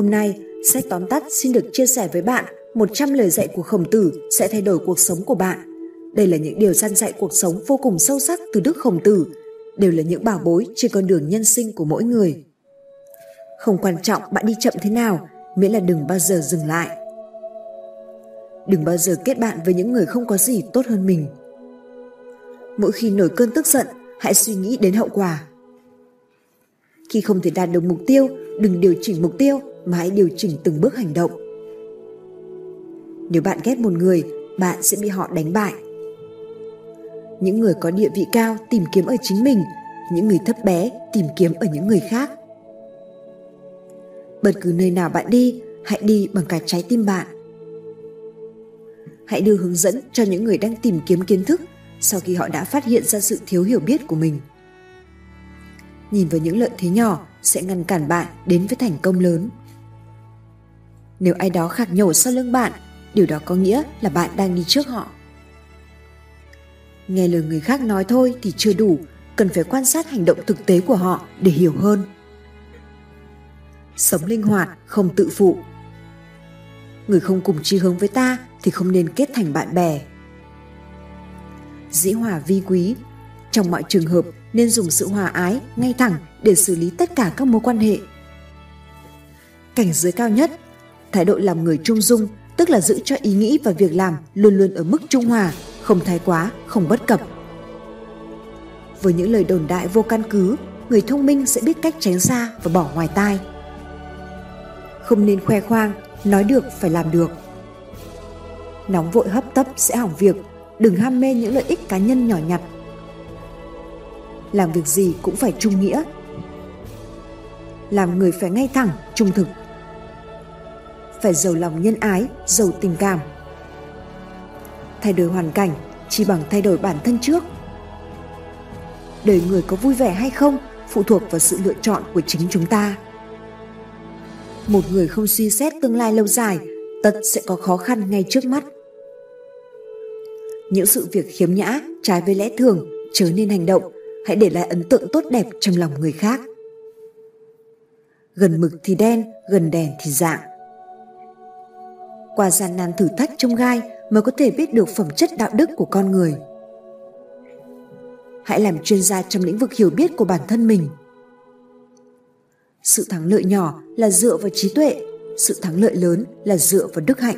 Hôm nay, sách tóm tắt xin được chia sẻ với bạn 100 lời dạy của Khổng Tử sẽ thay đổi cuộc sống của bạn. Đây là những điều gian dạy cuộc sống vô cùng sâu sắc từ Đức Khổng Tử, đều là những bảo bối trên con đường nhân sinh của mỗi người. Không quan trọng bạn đi chậm thế nào, miễn là đừng bao giờ dừng lại. Đừng bao giờ kết bạn với những người không có gì tốt hơn mình. Mỗi khi nổi cơn tức giận, hãy suy nghĩ đến hậu quả. Khi không thể đạt được mục tiêu, đừng điều chỉnh mục tiêu mà hãy điều chỉnh từng bước hành động. Nếu bạn ghét một người, bạn sẽ bị họ đánh bại. Những người có địa vị cao tìm kiếm ở chính mình, những người thấp bé tìm kiếm ở những người khác. Bất cứ nơi nào bạn đi, hãy đi bằng cả trái tim bạn. Hãy đưa hướng dẫn cho những người đang tìm kiếm kiến thức sau khi họ đã phát hiện ra sự thiếu hiểu biết của mình. Nhìn vào những lợi thế nhỏ sẽ ngăn cản bạn đến với thành công lớn. Nếu ai đó khạc nhổ sau lưng bạn, điều đó có nghĩa là bạn đang đi trước họ. Nghe lời người khác nói thôi thì chưa đủ, cần phải quan sát hành động thực tế của họ để hiểu hơn. Sống linh hoạt, không tự phụ. Người không cùng chí hướng với ta thì không nên kết thành bạn bè. Dĩ hòa vi quý, trong mọi trường hợp nên dùng sự hòa ái, ngay thẳng để xử lý tất cả các mối quan hệ. Cảnh giới cao nhất, thái độ làm người trung dung, tức là giữ cho ý nghĩ và việc làm luôn luôn ở mức trung hòa, không thái quá, không bất cập. Với những lời đồn đại vô căn cứ, người thông minh sẽ biết cách tránh xa và bỏ ngoài tai. Không nên khoe khoang, nói được phải làm được. Nóng vội hấp tấp sẽ hỏng việc, đừng ham mê những lợi ích cá nhân nhỏ nhặt làm việc gì cũng phải trung nghĩa làm người phải ngay thẳng trung thực phải giàu lòng nhân ái, giàu tình cảm. Thay đổi hoàn cảnh chỉ bằng thay đổi bản thân trước. Đời người có vui vẻ hay không phụ thuộc vào sự lựa chọn của chính chúng ta. Một người không suy xét tương lai lâu dài, tất sẽ có khó khăn ngay trước mắt. Những sự việc khiếm nhã, trái với lẽ thường, trở nên hành động, hãy để lại ấn tượng tốt đẹp trong lòng người khác. Gần mực thì đen, gần đèn thì dạng qua gian nan thử thách trong gai mới có thể biết được phẩm chất đạo đức của con người. Hãy làm chuyên gia trong lĩnh vực hiểu biết của bản thân mình. Sự thắng lợi nhỏ là dựa vào trí tuệ, sự thắng lợi lớn là dựa vào đức hạnh.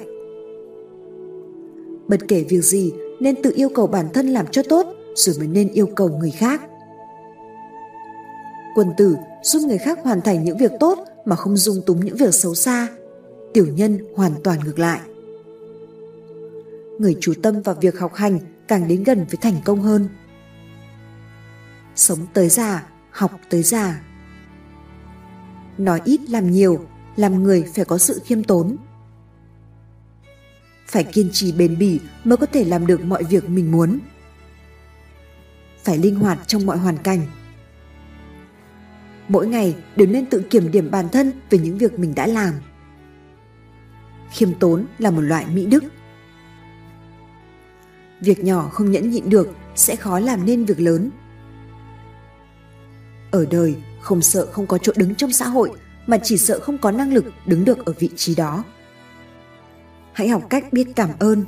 Bất kể việc gì, nên tự yêu cầu bản thân làm cho tốt rồi mới nên yêu cầu người khác. Quân tử giúp người khác hoàn thành những việc tốt mà không dung túng những việc xấu xa tiểu nhân hoàn toàn ngược lại. Người chú tâm vào việc học hành càng đến gần với thành công hơn. Sống tới già, học tới già. Nói ít làm nhiều, làm người phải có sự khiêm tốn. Phải kiên trì bền bỉ mới có thể làm được mọi việc mình muốn. Phải linh hoạt trong mọi hoàn cảnh. Mỗi ngày đều nên tự kiểm điểm bản thân về những việc mình đã làm khiêm tốn là một loại mỹ đức. Việc nhỏ không nhẫn nhịn được sẽ khó làm nên việc lớn. Ở đời, không sợ không có chỗ đứng trong xã hội, mà chỉ sợ không có năng lực đứng được ở vị trí đó. Hãy học cách biết cảm ơn.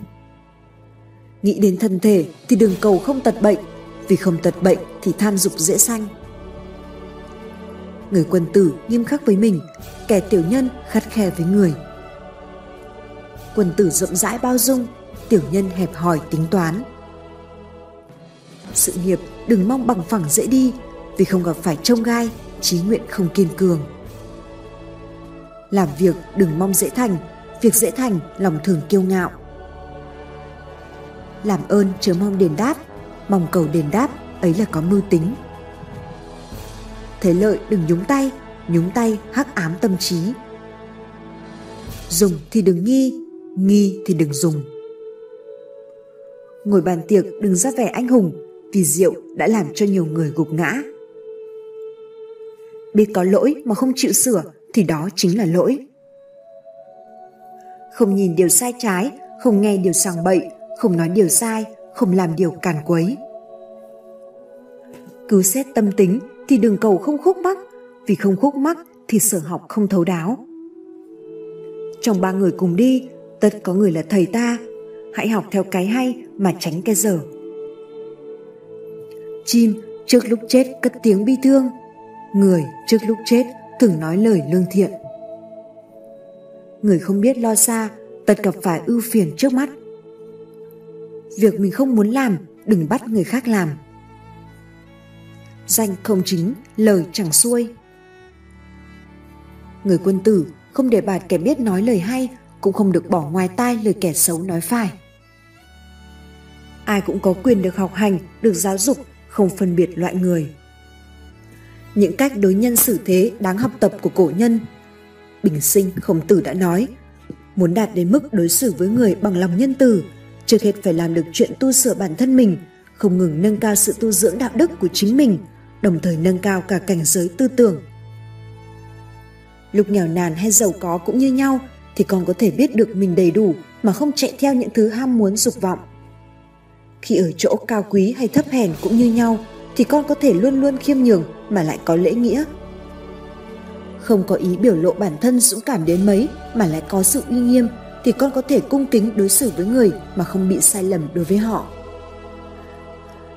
Nghĩ đến thân thể thì đừng cầu không tật bệnh, vì không tật bệnh thì tham dục dễ sanh. Người quân tử nghiêm khắc với mình, kẻ tiểu nhân khắt khe với người. Quần tử rộng rãi bao dung, tiểu nhân hẹp hòi tính toán. Sự nghiệp đừng mong bằng phẳng dễ đi, vì không gặp phải trông gai, trí nguyện không kiên cường. Làm việc đừng mong dễ thành, việc dễ thành lòng thường kiêu ngạo. Làm ơn chớ mong đền đáp, mong cầu đền đáp, ấy là có mưu tính. Thế lợi đừng nhúng tay nhúng tay hắc ám tâm trí. Dùng thì đừng nghi nghi thì đừng dùng. Ngồi bàn tiệc đừng ra vẻ anh hùng vì rượu đã làm cho nhiều người gục ngã. Biết có lỗi mà không chịu sửa thì đó chính là lỗi. Không nhìn điều sai trái không nghe điều sàng bậy không nói điều sai không làm điều càn quấy. Cứ xét tâm tính thì đừng cầu không khúc mắc vì không khúc mắc thì sở học không thấu đáo. Trong ba người cùng đi, tất có người là thầy ta. Hãy học theo cái hay mà tránh cái dở. Chim trước lúc chết cất tiếng bi thương, người trước lúc chết thường nói lời lương thiện. Người không biết lo xa, tật gặp phải ưu phiền trước mắt. Việc mình không muốn làm, đừng bắt người khác làm. Danh không chính, lời chẳng xuôi. Người quân tử không để bạt kẻ biết nói lời hay, cũng không được bỏ ngoài tai lời kẻ xấu nói phải. Ai cũng có quyền được học hành, được giáo dục, không phân biệt loại người. Những cách đối nhân xử thế đáng học tập của cổ nhân. Bình sinh khổng tử đã nói, muốn đạt đến mức đối xử với người bằng lòng nhân từ, trước hết phải làm được chuyện tu sửa bản thân mình, không ngừng nâng cao sự tu dưỡng đạo đức của chính mình, đồng thời nâng cao cả cảnh giới tư tưởng. Lúc nghèo nàn hay giàu có cũng như nhau, thì con có thể biết được mình đầy đủ mà không chạy theo những thứ ham muốn dục vọng. Khi ở chỗ cao quý hay thấp hèn cũng như nhau, thì con có thể luôn luôn khiêm nhường mà lại có lễ nghĩa. Không có ý biểu lộ bản thân dũng cảm đến mấy mà lại có sự uy nghiêm thì con có thể cung kính đối xử với người mà không bị sai lầm đối với họ.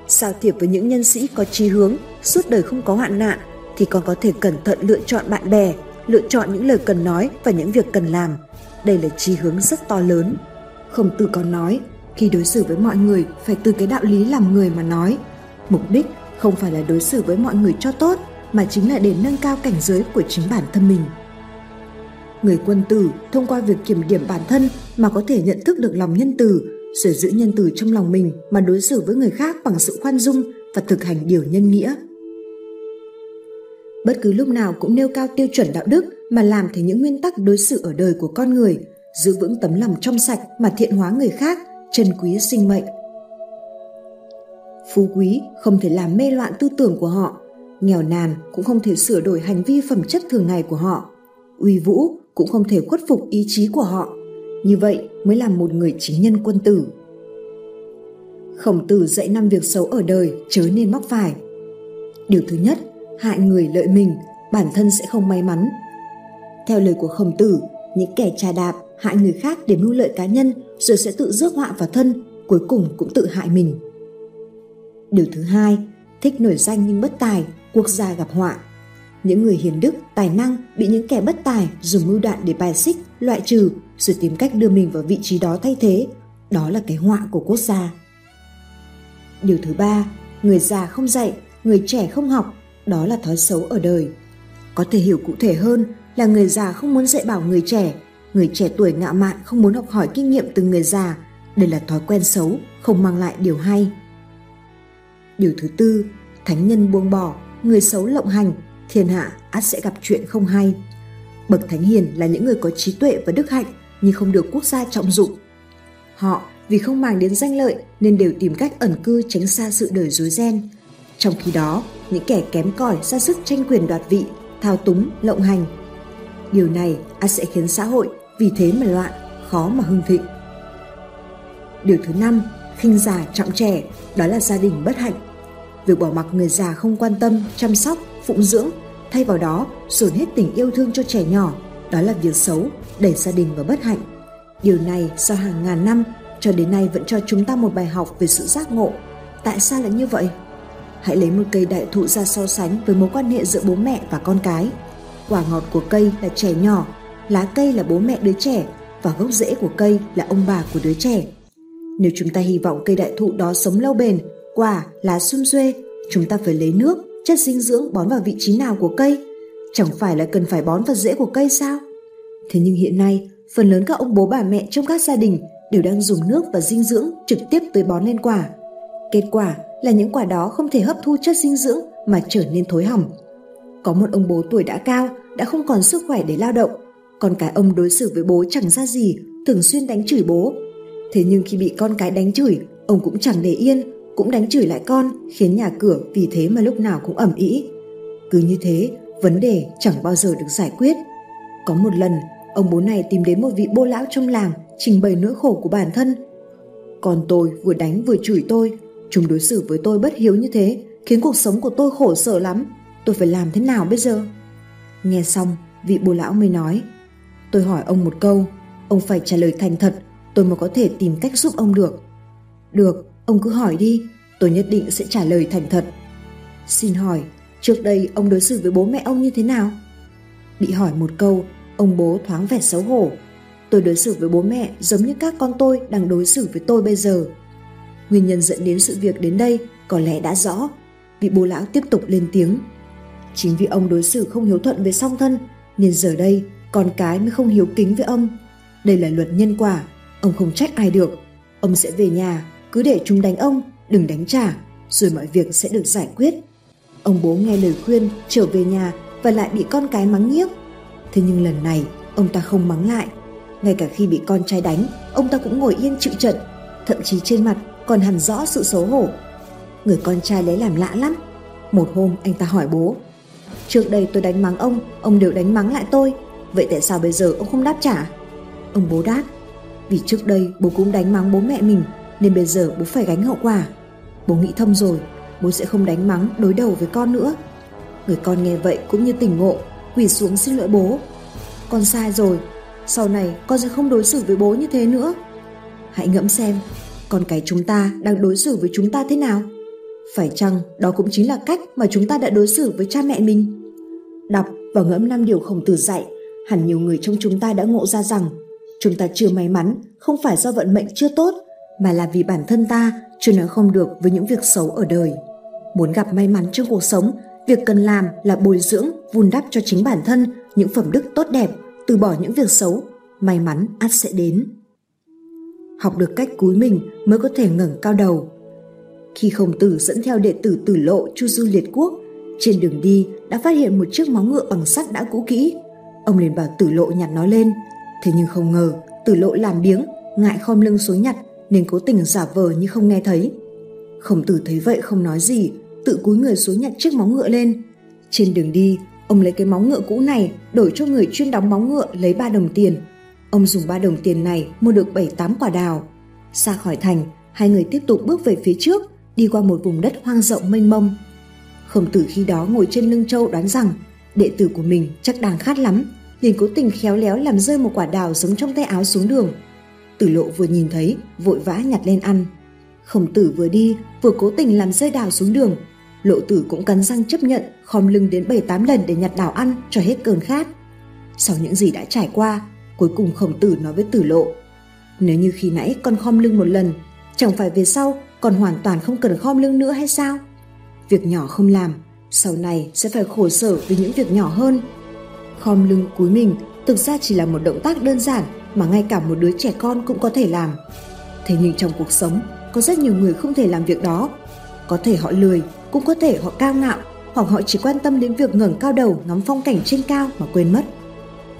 Giao thiệp với những nhân sĩ có chí hướng, suốt đời không có hoạn nạn thì con có thể cẩn thận lựa chọn bạn bè, lựa chọn những lời cần nói và những việc cần làm. Đây là chí hướng rất to lớn. Khổng tử còn nói, khi đối xử với mọi người phải từ cái đạo lý làm người mà nói. Mục đích không phải là đối xử với mọi người cho tốt mà chính là để nâng cao cảnh giới của chính bản thân mình. Người quân tử thông qua việc kiểm điểm bản thân mà có thể nhận thức được lòng nhân từ, sở giữ nhân từ trong lòng mình mà đối xử với người khác bằng sự khoan dung và thực hành điều nhân nghĩa. Bất cứ lúc nào cũng nêu cao tiêu chuẩn đạo đức mà làm thành những nguyên tắc đối xử ở đời của con người, giữ vững tấm lòng trong sạch mà thiện hóa người khác, trân quý sinh mệnh. Phú quý không thể làm mê loạn tư tưởng của họ, nghèo nàn cũng không thể sửa đổi hành vi phẩm chất thường ngày của họ, uy vũ cũng không thể khuất phục ý chí của họ. Như vậy mới là một người chính nhân quân tử. Khổng tử dạy năm việc xấu ở đời chớ nên mắc phải. Điều thứ nhất, hại người lợi mình, bản thân sẽ không may mắn. Theo lời của khổng tử, những kẻ trà đạp hại người khác để mưu lợi cá nhân rồi sẽ tự rước họa vào thân, cuối cùng cũng tự hại mình. Điều thứ hai, thích nổi danh nhưng bất tài, quốc gia gặp họa. Những người hiền đức, tài năng bị những kẻ bất tài dùng mưu đạn để bài xích, loại trừ rồi tìm cách đưa mình vào vị trí đó thay thế. Đó là cái họa của quốc gia. Điều thứ ba, người già không dạy, người trẻ không học, đó là thói xấu ở đời. Có thể hiểu cụ thể hơn là người già không muốn dạy bảo người trẻ, người trẻ tuổi ngạo mạn không muốn học hỏi kinh nghiệm từ người già. Đây là thói quen xấu, không mang lại điều hay. Điều thứ tư, thánh nhân buông bỏ, người xấu lộng hành, thiên hạ ắt sẽ gặp chuyện không hay. Bậc thánh hiền là những người có trí tuệ và đức hạnh nhưng không được quốc gia trọng dụng. Họ vì không màng đến danh lợi nên đều tìm cách ẩn cư tránh xa sự đời rối ren. Trong khi đó, những kẻ kém cỏi ra sức tranh quyền đoạt vị, thao túng, lộng hành. Điều này ắt sẽ khiến xã hội vì thế mà loạn, khó mà hưng thịnh. Điều thứ năm, khinh già trọng trẻ, đó là gia đình bất hạnh. Việc bỏ mặc người già không quan tâm, chăm sóc, phụng dưỡng, thay vào đó dồn hết tình yêu thương cho trẻ nhỏ, đó là việc xấu, đẩy gia đình vào bất hạnh. Điều này sau hàng ngàn năm cho đến nay vẫn cho chúng ta một bài học về sự giác ngộ. Tại sao lại như vậy? Hãy lấy một cây đại thụ ra so sánh với mối quan hệ giữa bố mẹ và con cái. Quả ngọt của cây là trẻ nhỏ, lá cây là bố mẹ đứa trẻ và gốc rễ của cây là ông bà của đứa trẻ. Nếu chúng ta hy vọng cây đại thụ đó sống lâu bền, quả, lá sum xuê, chúng ta phải lấy nước, chất dinh dưỡng bón vào vị trí nào của cây? Chẳng phải là cần phải bón vào rễ của cây sao? Thế nhưng hiện nay, phần lớn các ông bố bà mẹ trong các gia đình đều đang dùng nước và dinh dưỡng trực tiếp tưới bón lên quả. Kết quả là những quả đó không thể hấp thu chất dinh dưỡng mà trở nên thối hỏng. Có một ông bố tuổi đã cao, đã không còn sức khỏe để lao động. Còn cái ông đối xử với bố chẳng ra gì, thường xuyên đánh chửi bố. Thế nhưng khi bị con cái đánh chửi, ông cũng chẳng để yên, cũng đánh chửi lại con, khiến nhà cửa vì thế mà lúc nào cũng ẩm ĩ. Cứ như thế, vấn đề chẳng bao giờ được giải quyết. Có một lần, ông bố này tìm đến một vị bô lão trong làng trình bày nỗi khổ của bản thân. Còn tôi vừa đánh vừa chửi tôi, chúng đối xử với tôi bất hiếu như thế, khiến cuộc sống của tôi khổ sở lắm. Tôi phải làm thế nào bây giờ? Nghe xong, vị bồ lão mới nói, tôi hỏi ông một câu, Ông phải trả lời thành thật, tôi mới có thể tìm cách giúp ông được. Được, ông cứ hỏi đi, tôi nhất định sẽ trả lời thành thật. Xin hỏi, trước đây ông đối xử với bố mẹ ông như thế nào? Bị hỏi một câu, ông bố thoáng vẻ xấu hổ. Tôi đối xử với bố mẹ giống như các con tôi đang đối xử với tôi bây giờ. Nguyên nhân dẫn đến sự việc đến đây có lẽ đã rõ. Vị bố lão tiếp tục lên tiếng. Chính vì ông đối xử không hiếu thuận với song thân, nên giờ đây con cái mới không hiếu kính với ông. Đây là luật nhân quả, ông không trách ai được. Ông sẽ về nhà, cứ để chúng đánh ông, đừng đánh trả, rồi mọi việc sẽ được giải quyết. Ông bố nghe lời khuyên trở về nhà và lại bị con cái mắng nhiếc. Thế nhưng lần này, ông ta không mắng lại. Ngay cả khi bị con trai đánh, ông ta cũng ngồi yên chịu trận, thậm chí trên mặt còn hẳn rõ sự xấu hổ. Người con trai lấy làm lạ lắm. Một hôm anh ta hỏi bố, Trước đây tôi đánh mắng ông, ông đều đánh mắng lại tôi. Vậy tại sao bây giờ ông không đáp trả? Ông bố đáp, vì trước đây bố cũng đánh mắng bố mẹ mình, nên bây giờ bố phải gánh hậu quả. Bố nghĩ thông rồi, bố sẽ không đánh mắng đối đầu với con nữa. Người con nghe vậy cũng như tỉnh ngộ, quỳ xuống xin lỗi bố. Con sai rồi, sau này con sẽ không đối xử với bố như thế nữa. Hãy ngẫm xem, con cái chúng ta đang đối xử với chúng ta thế nào? Phải chăng đó cũng chính là cách mà chúng ta đã đối xử với cha mẹ mình? Đọc và ngẫm năm điều khổng tử dạy, hẳn nhiều người trong chúng ta đã ngộ ra rằng chúng ta chưa may mắn không phải do vận mệnh chưa tốt, mà là vì bản thân ta chưa nói không được với những việc xấu ở đời. Muốn gặp may mắn trong cuộc sống, việc cần làm là bồi dưỡng, vun đắp cho chính bản thân những phẩm đức tốt đẹp, từ bỏ những việc xấu, may mắn ắt sẽ đến. Học được cách cúi mình mới có thể ngẩng cao đầu, khi khổng tử dẫn theo đệ tử tử lộ chu du liệt quốc, trên đường đi đã phát hiện một chiếc móng ngựa bằng sắt đã cũ kỹ. Ông liền bảo tử lộ nhặt nó lên, thế nhưng không ngờ tử lộ làm biếng, ngại khom lưng xuống nhặt nên cố tình giả vờ như không nghe thấy. Khổng tử thấy vậy không nói gì, tự cúi người xuống nhặt chiếc móng ngựa lên. Trên đường đi, ông lấy cái móng ngựa cũ này đổi cho người chuyên đóng móng ngựa lấy ba đồng tiền. Ông dùng ba đồng tiền này mua được bảy tám quả đào. Xa khỏi thành, hai người tiếp tục bước về phía trước, đi qua một vùng đất hoang rộng mênh mông. Khổng tử khi đó ngồi trên lưng châu đoán rằng đệ tử của mình chắc đang khát lắm, liền cố tình khéo léo làm rơi một quả đào giống trong tay áo xuống đường. Tử lộ vừa nhìn thấy, vội vã nhặt lên ăn. Khổng tử vừa đi, vừa cố tình làm rơi đào xuống đường. Lộ tử cũng cắn răng chấp nhận, khom lưng đến 7-8 lần để nhặt đào ăn cho hết cơn khát. Sau những gì đã trải qua, cuối cùng khổng tử nói với tử lộ. Nếu như khi nãy con khom lưng một lần, chẳng phải về sau còn hoàn toàn không cần khom lưng nữa hay sao? Việc nhỏ không làm, sau này sẽ phải khổ sở vì những việc nhỏ hơn. Khom lưng cúi mình thực ra chỉ là một động tác đơn giản mà ngay cả một đứa trẻ con cũng có thể làm. Thế nhưng trong cuộc sống, có rất nhiều người không thể làm việc đó. Có thể họ lười, cũng có thể họ cao ngạo, hoặc họ chỉ quan tâm đến việc ngẩng cao đầu ngắm phong cảnh trên cao mà quên mất.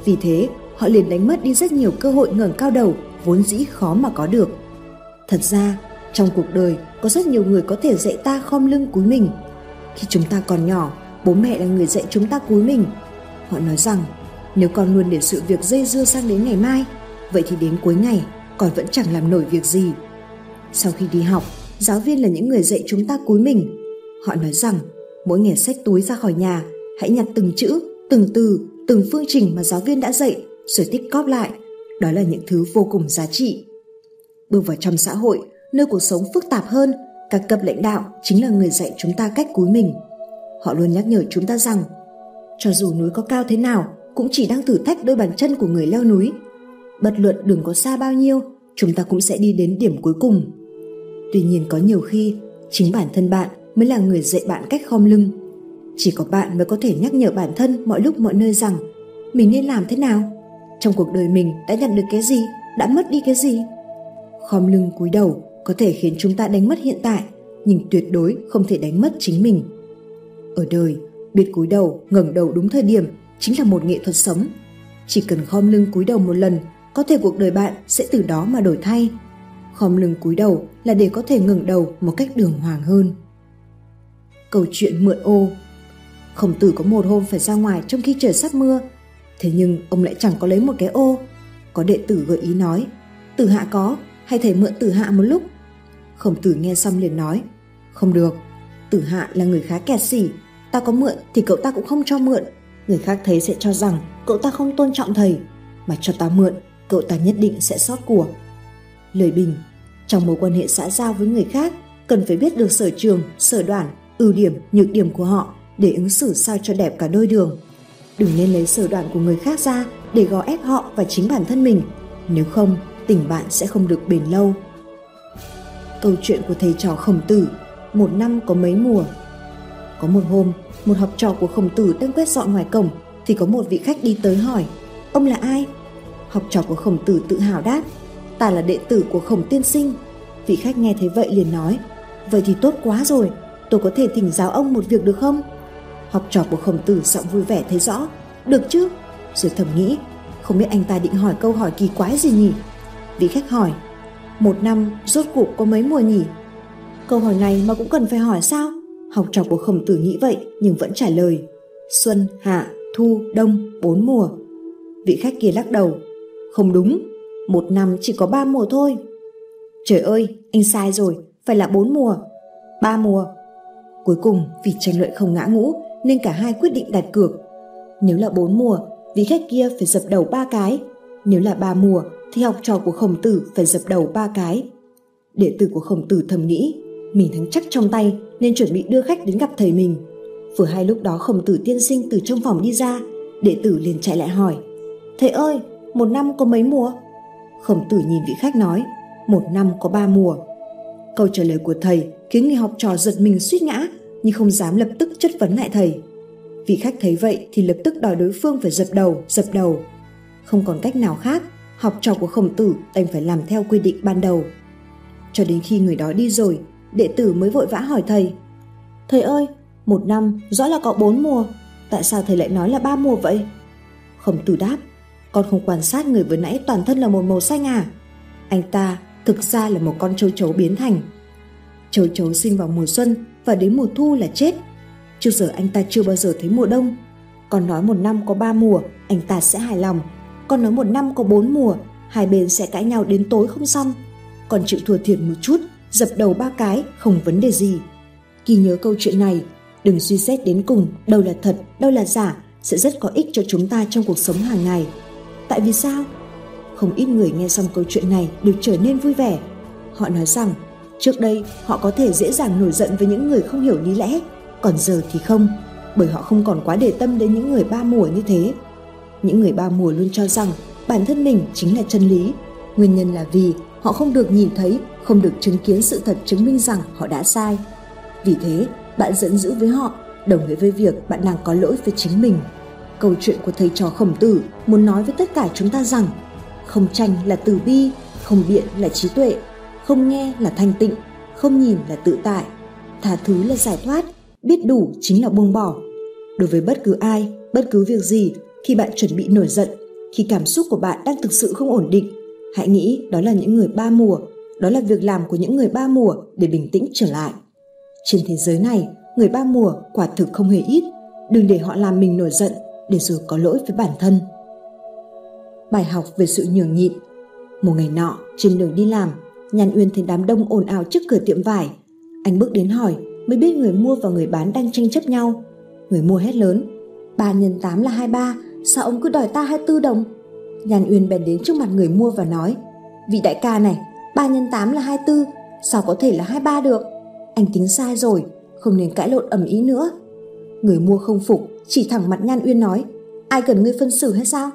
Vì thế, họ liền đánh mất đi rất nhiều cơ hội ngẩng cao đầu vốn dĩ khó mà có được. Thật ra, trong cuộc đời có rất nhiều người có thể dạy ta khom lưng cúi mình. Khi chúng ta còn nhỏ, bố mẹ là người dạy chúng ta cúi mình. Họ nói rằng nếu con luôn để sự việc dây dưa sang đến ngày mai, vậy thì đến cuối ngày con vẫn chẳng làm nổi việc gì. Sau khi đi học, giáo viên là những người dạy chúng ta cúi mình. Họ nói rằng mỗi ngày xách túi ra khỏi nhà, hãy nhặt từng chữ, từng từ, từng phương trình mà giáo viên đã dạy rồi tích cóp lại. Đó là những thứ vô cùng giá trị. Bước vào trong xã hội, nơi cuộc sống phức tạp hơn, các cấp lãnh đạo chính là người dạy chúng ta cách cúi mình. Họ luôn nhắc nhở chúng ta rằng, cho dù núi có cao thế nào, cũng chỉ đang thử thách đôi bàn chân của người leo núi. Bất luận đường có xa bao nhiêu, chúng ta cũng sẽ đi đến điểm cuối cùng. Tuy nhiên có nhiều khi, chính bản thân bạn mới là người dạy bạn cách khom lưng. Chỉ có bạn mới có thể nhắc nhở bản thân mọi lúc mọi nơi rằng mình nên làm thế nào. Trong cuộc đời mình đã nhận được cái gì, đã mất đi cái gì. Khom lưng cúi đầu có thể khiến chúng ta đánh mất hiện tại nhưng tuyệt đối không thể đánh mất chính mình. Ở đời biết cúi đầu ngẩng đầu đúng thời điểm chính là một nghệ thuật sống. Chỉ cần khom lưng cúi đầu một lần có thể cuộc đời bạn sẽ từ đó mà đổi thay. Khom lưng cúi đầu là để có thể ngẩng đầu một cách đường hoàng hơn. Câu chuyện mượn ô. Khổng tử có một hôm phải ra ngoài trong khi trời sắp mưa thế nhưng ông lại chẳng có lấy một cái ô có đệ tử gợi ý nói tử hạ có hay thầy mượn tử hạ một lúc Khổng tử nghe xong liền nói Không được, tử hạ là người khá kẹt xỉ Ta có mượn thì cậu ta cũng không cho mượn Người khác thấy sẽ cho rằng cậu ta không tôn trọng thầy Mà cho ta mượn cậu ta nhất định sẽ sót của. Lời bình, trong mối quan hệ xã giao với người khác, cần phải biết được sở trường, sở đoản, ưu điểm, nhược điểm của họ để ứng xử sao cho đẹp cả đôi đường. Đừng nên lấy sở đoạn của người khác ra để gò ép họ và chính bản thân mình, nếu không tình bạn sẽ không được bền lâu. Câu chuyện của thầy trò khổng tử, một năm có mấy mùa. Có một hôm, một học trò của khổng tử đang quét dọn ngoài cổng thì có một vị khách đi tới hỏi, ông là ai? Học trò của khổng tử tự hào đáp, ta là đệ tử của khổng tiên sinh. Vị khách nghe thấy vậy liền nói, vậy thì tốt quá rồi, tôi có thể thỉnh giáo ông một việc được không? Học trò của khổng tử giọng vui vẻ thấy rõ, được chứ? Rồi thầm nghĩ, không biết anh ta định hỏi câu hỏi kỳ quái gì nhỉ? Vị khách hỏi, một năm rốt cuộc có mấy mùa nhỉ? Câu hỏi này mà cũng cần phải hỏi sao? Học trò của khổng tử nghĩ vậy nhưng vẫn trả lời, xuân, hạ, thu, đông, bốn mùa. Vị khách kia lắc đầu, không đúng, một năm chỉ có ba mùa thôi. Trời ơi, anh sai rồi, phải là bốn mùa. Ba mùa. Cuối cùng vì tranh luận không ngã ngũ nên cả hai quyết định đặt cược. Nếu là bốn mùa, vị khách kia phải dập đầu ba cái. Nếu là ba mùa thì học trò của khổng tử phải dập đầu ba cái. Đệ tử của khổng tử thầm nghĩ, mình thắng chắc trong tay nên chuẩn bị đưa khách đến gặp thầy mình. Vừa hai lúc đó khổng tử tiên sinh từ trong phòng đi ra, đệ tử liền chạy lại hỏi. Thầy ơi, một năm có mấy mùa? Khổng tử nhìn vị khách nói, một năm có ba mùa. Câu trả lời của thầy khiến người học trò giật mình suýt ngã, nhưng không dám lập tức chất vấn lại thầy. Vị khách thấy vậy thì lập tức đòi đối phương phải dập đầu, dập đầu. Không còn cách nào khác, học trò của khổng tử đành phải làm theo quy định ban đầu. Cho đến khi người đó đi rồi, đệ tử mới vội vã hỏi thầy. Thầy ơi, một năm rõ là có bốn mùa, tại sao thầy lại nói là ba mùa vậy? Khổng tử đáp, con không quan sát người vừa nãy toàn thân là một màu xanh à? Anh ta thực ra là một con châu chấu biến thành. Châu chấu sinh vào mùa xuân và đến mùa thu là chết. Trước giờ anh ta chưa bao giờ thấy mùa đông. Còn nói một năm có ba mùa, anh ta sẽ hài lòng. Còn nói một năm có bốn mùa, hai bên sẽ cãi nhau đến tối không xong. Còn chịu thua thiệt một chút, dập đầu ba cái, không vấn đề gì. Ghi nhớ câu chuyện này, đừng suy xét đến cùng đâu là thật, đâu là giả, sẽ rất có ích cho chúng ta trong cuộc sống hàng ngày. Tại vì sao? Không ít người nghe xong câu chuyện này đều trở nên vui vẻ. Họ nói rằng Trước đây họ có thể dễ dàng nổi giận với những người không hiểu lý lẽ, còn giờ thì không, bởi họ không còn quá để tâm đến những người ba mùa như thế. Những người ba mùa luôn cho rằng bản thân mình chính là chân lý. Nguyên nhân là vì họ không được nhìn thấy, không được chứng kiến sự thật chứng minh rằng họ đã sai. Vì thế, bạn giận dữ với họ đồng nghĩa với việc bạn đang có lỗi với chính mình. Câu chuyện của thầy trò khổng tử muốn nói với tất cả chúng ta rằng không tranh là từ bi, không biện là trí tuệ, không nghe là thanh tịnh, không nhìn là tự tại, thả thứ là giải thoát, biết đủ chính là buông bỏ. Đối với bất cứ ai, bất cứ việc gì, khi bạn chuẩn bị nổi giận, khi cảm xúc của bạn đang thực sự không ổn định, hãy nghĩ đó là những người ba mùa, đó là việc làm của những người ba mùa để bình tĩnh trở lại. Trên thế giới này, người ba mùa quả thực không hề ít, đừng để họ làm mình nổi giận để rồi có lỗi với bản thân. Bài học về sự nhường nhịn Một ngày nọ, trên đường đi làm, Nhan Uyên thấy đám đông ồn ào trước cửa tiệm vải. Anh bước đến hỏi, mới biết người mua và người bán đang tranh chấp nhau. Người mua hét lớn, 3 nhân 8 là 23, sao ông cứ đòi ta 24 đồng? Nhan Uyên bèn đến trước mặt người mua và nói, vị đại ca này, 3 nhân 8 là 24, sao có thể là 23 được? Anh tính sai rồi, không nên cãi lộn ầm ý nữa. Người mua không phục, chỉ thẳng mặt Nhan Uyên nói, ai cần ngươi phân xử hay sao?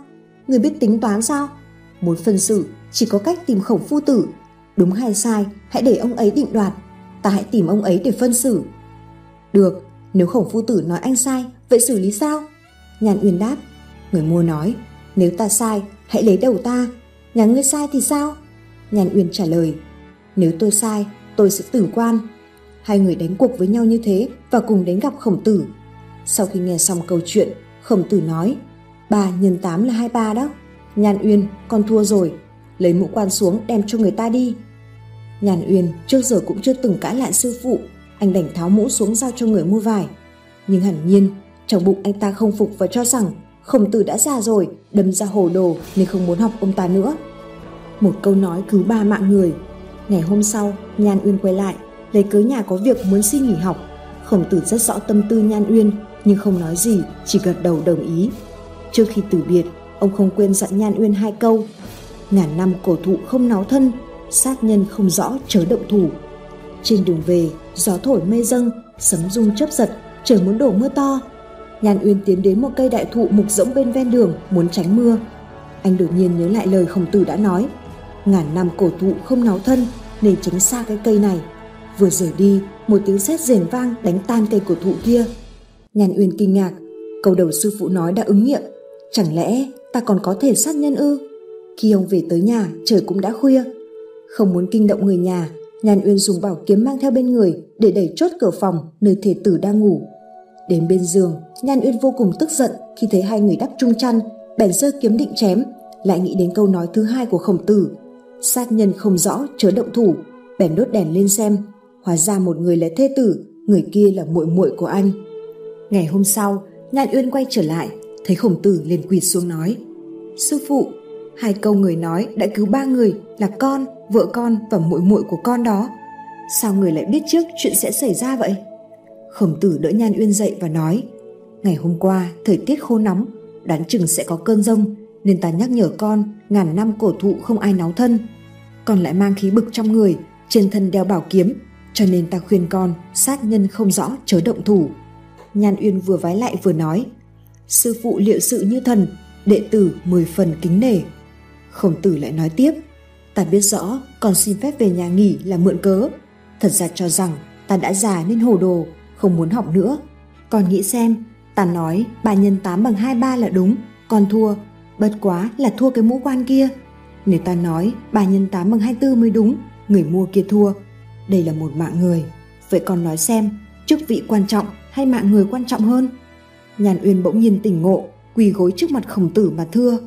Ngươi biết tính toán sao? Muốn phân xử, chỉ có cách tìm khổng phu tử Đúng hay sai, hãy để ông ấy định đoạt. Ta hãy tìm ông ấy để phân xử. Được, nếu khổng phu tử nói anh sai, vậy xử lý sao? Nhàn Uyên đáp. Người mua nói, nếu ta sai, hãy lấy đầu ta. Nhà ngươi sai thì sao? Nhàn Uyên trả lời, nếu tôi sai, tôi sẽ tử quan. Hai người đánh cuộc với nhau như thế và cùng đến gặp khổng tử. Sau khi nghe xong câu chuyện, khổng tử nói, ba nhân tám là hai ba đó. Nhàn Uyên, con thua rồi, lấy mũ quan xuống đem cho người ta đi. Nhàn Uyên trước giờ cũng chưa từng cãi lại sư phụ, anh đành tháo mũ xuống giao cho người mua vải. Nhưng hẳn nhiên, trong bụng anh ta không phục và cho rằng khổng tử đã già rồi, đâm ra hồ đồ nên không muốn học ông ta nữa. Một câu nói cứu ba mạng người. Ngày hôm sau, Nhan Uyên quay lại, lấy cớ nhà có việc muốn xin nghỉ học. Khổng tử rất rõ tâm tư Nhan Uyên, nhưng không nói gì, chỉ gật đầu đồng ý. Trước khi từ biệt, ông không quên dặn Nhan Uyên hai câu ngàn năm cổ thụ không náo thân, sát nhân không rõ chớ động thủ. Trên đường về, gió thổi mây dâng, sấm rung chớp giật, trời muốn đổ mưa to. nhàn Uyên tiến đến một cây đại thụ mục rỗng bên ven đường muốn tránh mưa. Anh đột nhiên nhớ lại lời khổng tử đã nói, ngàn năm cổ thụ không náo thân nên tránh xa cái cây này. Vừa rời đi, một tiếng sét rền vang đánh tan cây cổ thụ kia. nhàn Uyên kinh ngạc, câu đầu sư phụ nói đã ứng nghiệm. Chẳng lẽ ta còn có thể sát nhân ư? Khi ông về tới nhà, trời cũng đã khuya. Không muốn kinh động người nhà, Nhan Uyên dùng bảo kiếm mang theo bên người để đẩy chốt cửa phòng nơi thể tử đang ngủ. Đến bên giường, Nhan Uyên vô cùng tức giận khi thấy hai người đắp chung chăn, bèn giơ kiếm định chém, lại nghĩ đến câu nói thứ hai của khổng tử. Sát nhân không rõ chớ động thủ, bèn đốt đèn lên xem, hóa ra một người là thê tử, người kia là muội muội của anh. Ngày hôm sau, Nhan Uyên quay trở lại, thấy khổng tử liền quỳ xuống nói: "Sư phụ, hai câu người nói đã cứu ba người là con, vợ con và muội muội của con đó. Sao người lại biết trước chuyện sẽ xảy ra vậy?" Khổng tử đỡ Nhan Uyên dậy và nói: "Ngày hôm qua thời tiết khô nóng, đoán chừng sẽ có cơn rông, nên ta nhắc nhở con ngàn năm cổ thụ không ai náo thân. Con lại mang khí bực trong người, trên thân đeo bảo kiếm, cho nên ta khuyên con sát nhân không rõ chớ động thủ." Nhan Uyên vừa vái lại vừa nói: "Sư phụ liệu sự như thần, đệ tử mười phần kính nể." Khổng tử lại nói tiếp: "Ta biết rõ, con xin phép về nhà nghỉ là mượn cớ, thật ra cho rằng ta đã già nên hồ đồ, không muốn học nữa. Con nghĩ xem, ta nói 3 nhân 8 bằng 23 là đúng, con thua, bất quá là thua cái mũ quan kia. Nếu ta nói 3 nhân 8 bằng 24 mới đúng, người mua kia thua. Đây là một mạng người. Vậy con nói xem, chức vị quan trọng hay mạng người quan trọng hơn? Nhàn Uyên bỗng nhiên tỉnh ngộ, quỳ gối trước mặt khổng tử mà thưa.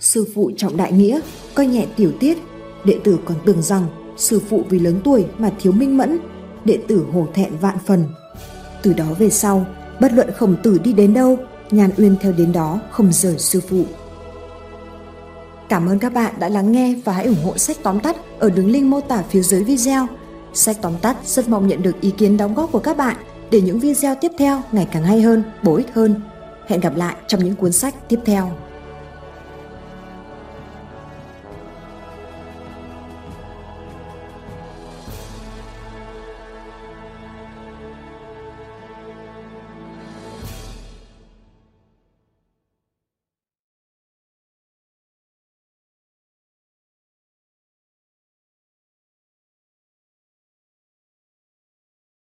Sư phụ trọng đại nghĩa, coi nhẹ tiểu tiết. Đệ tử còn tưởng rằng sư phụ vì lớn tuổi mà thiếu minh mẫn, đệ tử hổ thẹn vạn phần. Từ đó về sau, bất luận khổng tử đi đến đâu, Nhàn Uyên theo đến đó không rời sư phụ. Cảm ơn các bạn đã lắng nghe và hãy ủng hộ sách tóm tắt ở đường link mô tả phía dưới video. Sách tóm tắt rất mong nhận được ý kiến đóng góp của các bạn để những video tiếp theo ngày càng hay hơn, bổ ích hơn. Hẹn gặp lại trong những cuốn sách tiếp theo.